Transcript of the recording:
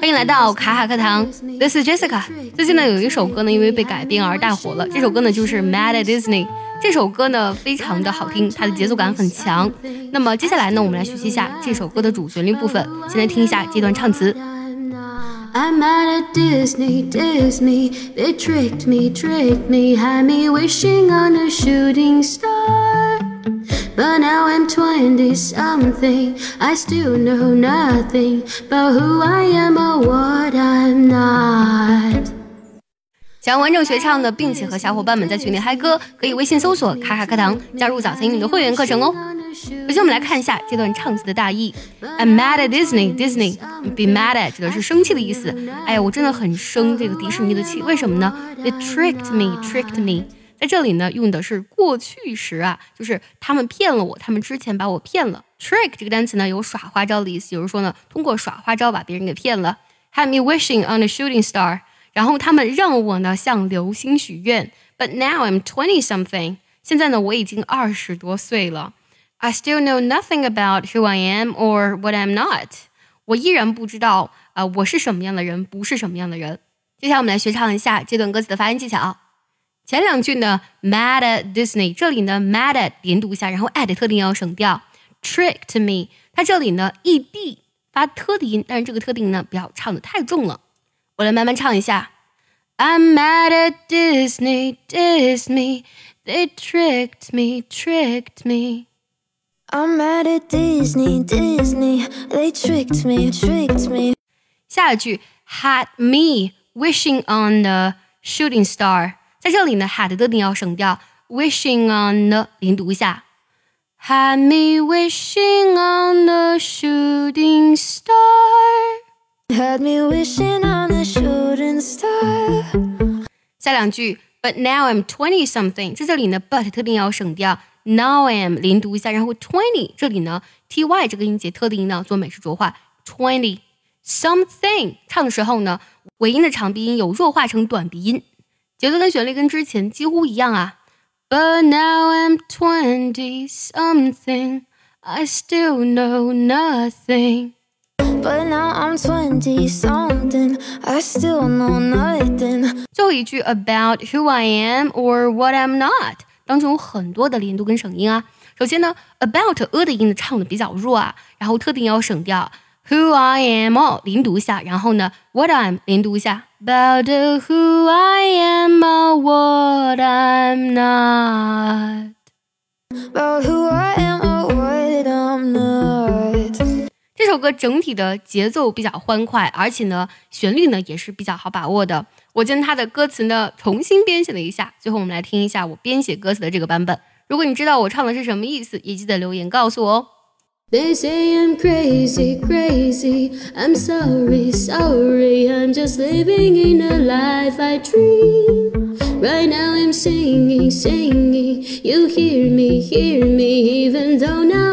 欢迎来到卡卡课堂，This is Jessica。最近呢，有一首歌呢，因为被改编而大火了。这首歌呢，就是《Mad at Disney》。这首歌呢，非常的好听，它的节奏感很强。那么接下来呢，我们来学习一下这首歌的主旋律部分。先来听一下这段唱词。I'm mad at Disney, Disney. They tricked me, tricked me, had me wishing on a shooting star. But now I'm twenty something, I still know nothing about who I am or what I'm not. 想要完整学唱的，并且和小伙伴们在群里嗨歌，可以微信搜索“卡卡课堂”，加入早餐英语的会员课程哦。首先，我们来看一下这段唱词的大意。I'm mad at Disney. Disney, be mad at 指的是生气的意思。哎呀，我真的很生这个迪士尼的气。为什么呢？They tricked me, tricked me。在这里呢，用的是过去时啊，就是他们骗了我，他们之前把我骗了。Trick 这个单词呢，有耍花招的意思，有人说呢，通过耍花招把别人给骗了。Had me wishing on a shooting star。然后他们让我呢向流星许愿。But now I'm twenty something。现在呢，我已经二十多岁了。I still know nothing about who I am or what I'm not。我依然不知道啊、呃，我是什么样的人，不是什么样的人。接下来我们来学唱一下这段歌词的发音技巧。前两句呢，mad at Disney，这里呢，mad at 连读一下，然后 at 特定要省掉。Tricked me，它这里呢，ed 发特的音，但是这个特定音呢，不要唱的太重了。我来慢慢唱一下。I'm mad at Disney, Disney, they tricked me, tricked me. I'm mad at Disney, Disney, they tricked me, tricked me. 下一句 had me wishing on the shooting star， 在这里呢，had 的定要省掉，wishing on the 连读一下，had me wishing on the shooting star。Had me wishing on the shooting star。下两句，But now I'm twenty something，在这里呢，but 特定要省掉。Now I am 连读一下，然后 twenty 这里呢，ty 这个音节特定音呢做美式浊化，twenty something 唱的时候呢，尾音的长鼻音有弱化成短鼻音，节奏跟旋律跟之前几乎一样啊。But now I'm twenty something, I still know nothing. But now I'm twenty something, I still know nothing. 最后一句 about who I am or what I'm not 当中有很多的连读跟省音啊。首先呢，about a 的音呢唱的比较弱啊，然后特定要省掉。Who I am 哦，连读一下，然后呢，what I'm 连读一下。 About who I am or what I'm not. About who I am or what I'm not. 这首歌整体的节奏比较欢快，而且呢，旋律呢也是比较好把握的。我将它的歌词呢重新编写了一下，最后我们来听一下我编写歌词的这个版本。如果你知道我唱的是什么意思，也记得留言告诉我哦。They say I'm crazy, crazy. I'm sorry, sorry. I'm just living in a life I dream. Right now I'm singing, singing. You hear me, hear me, even though now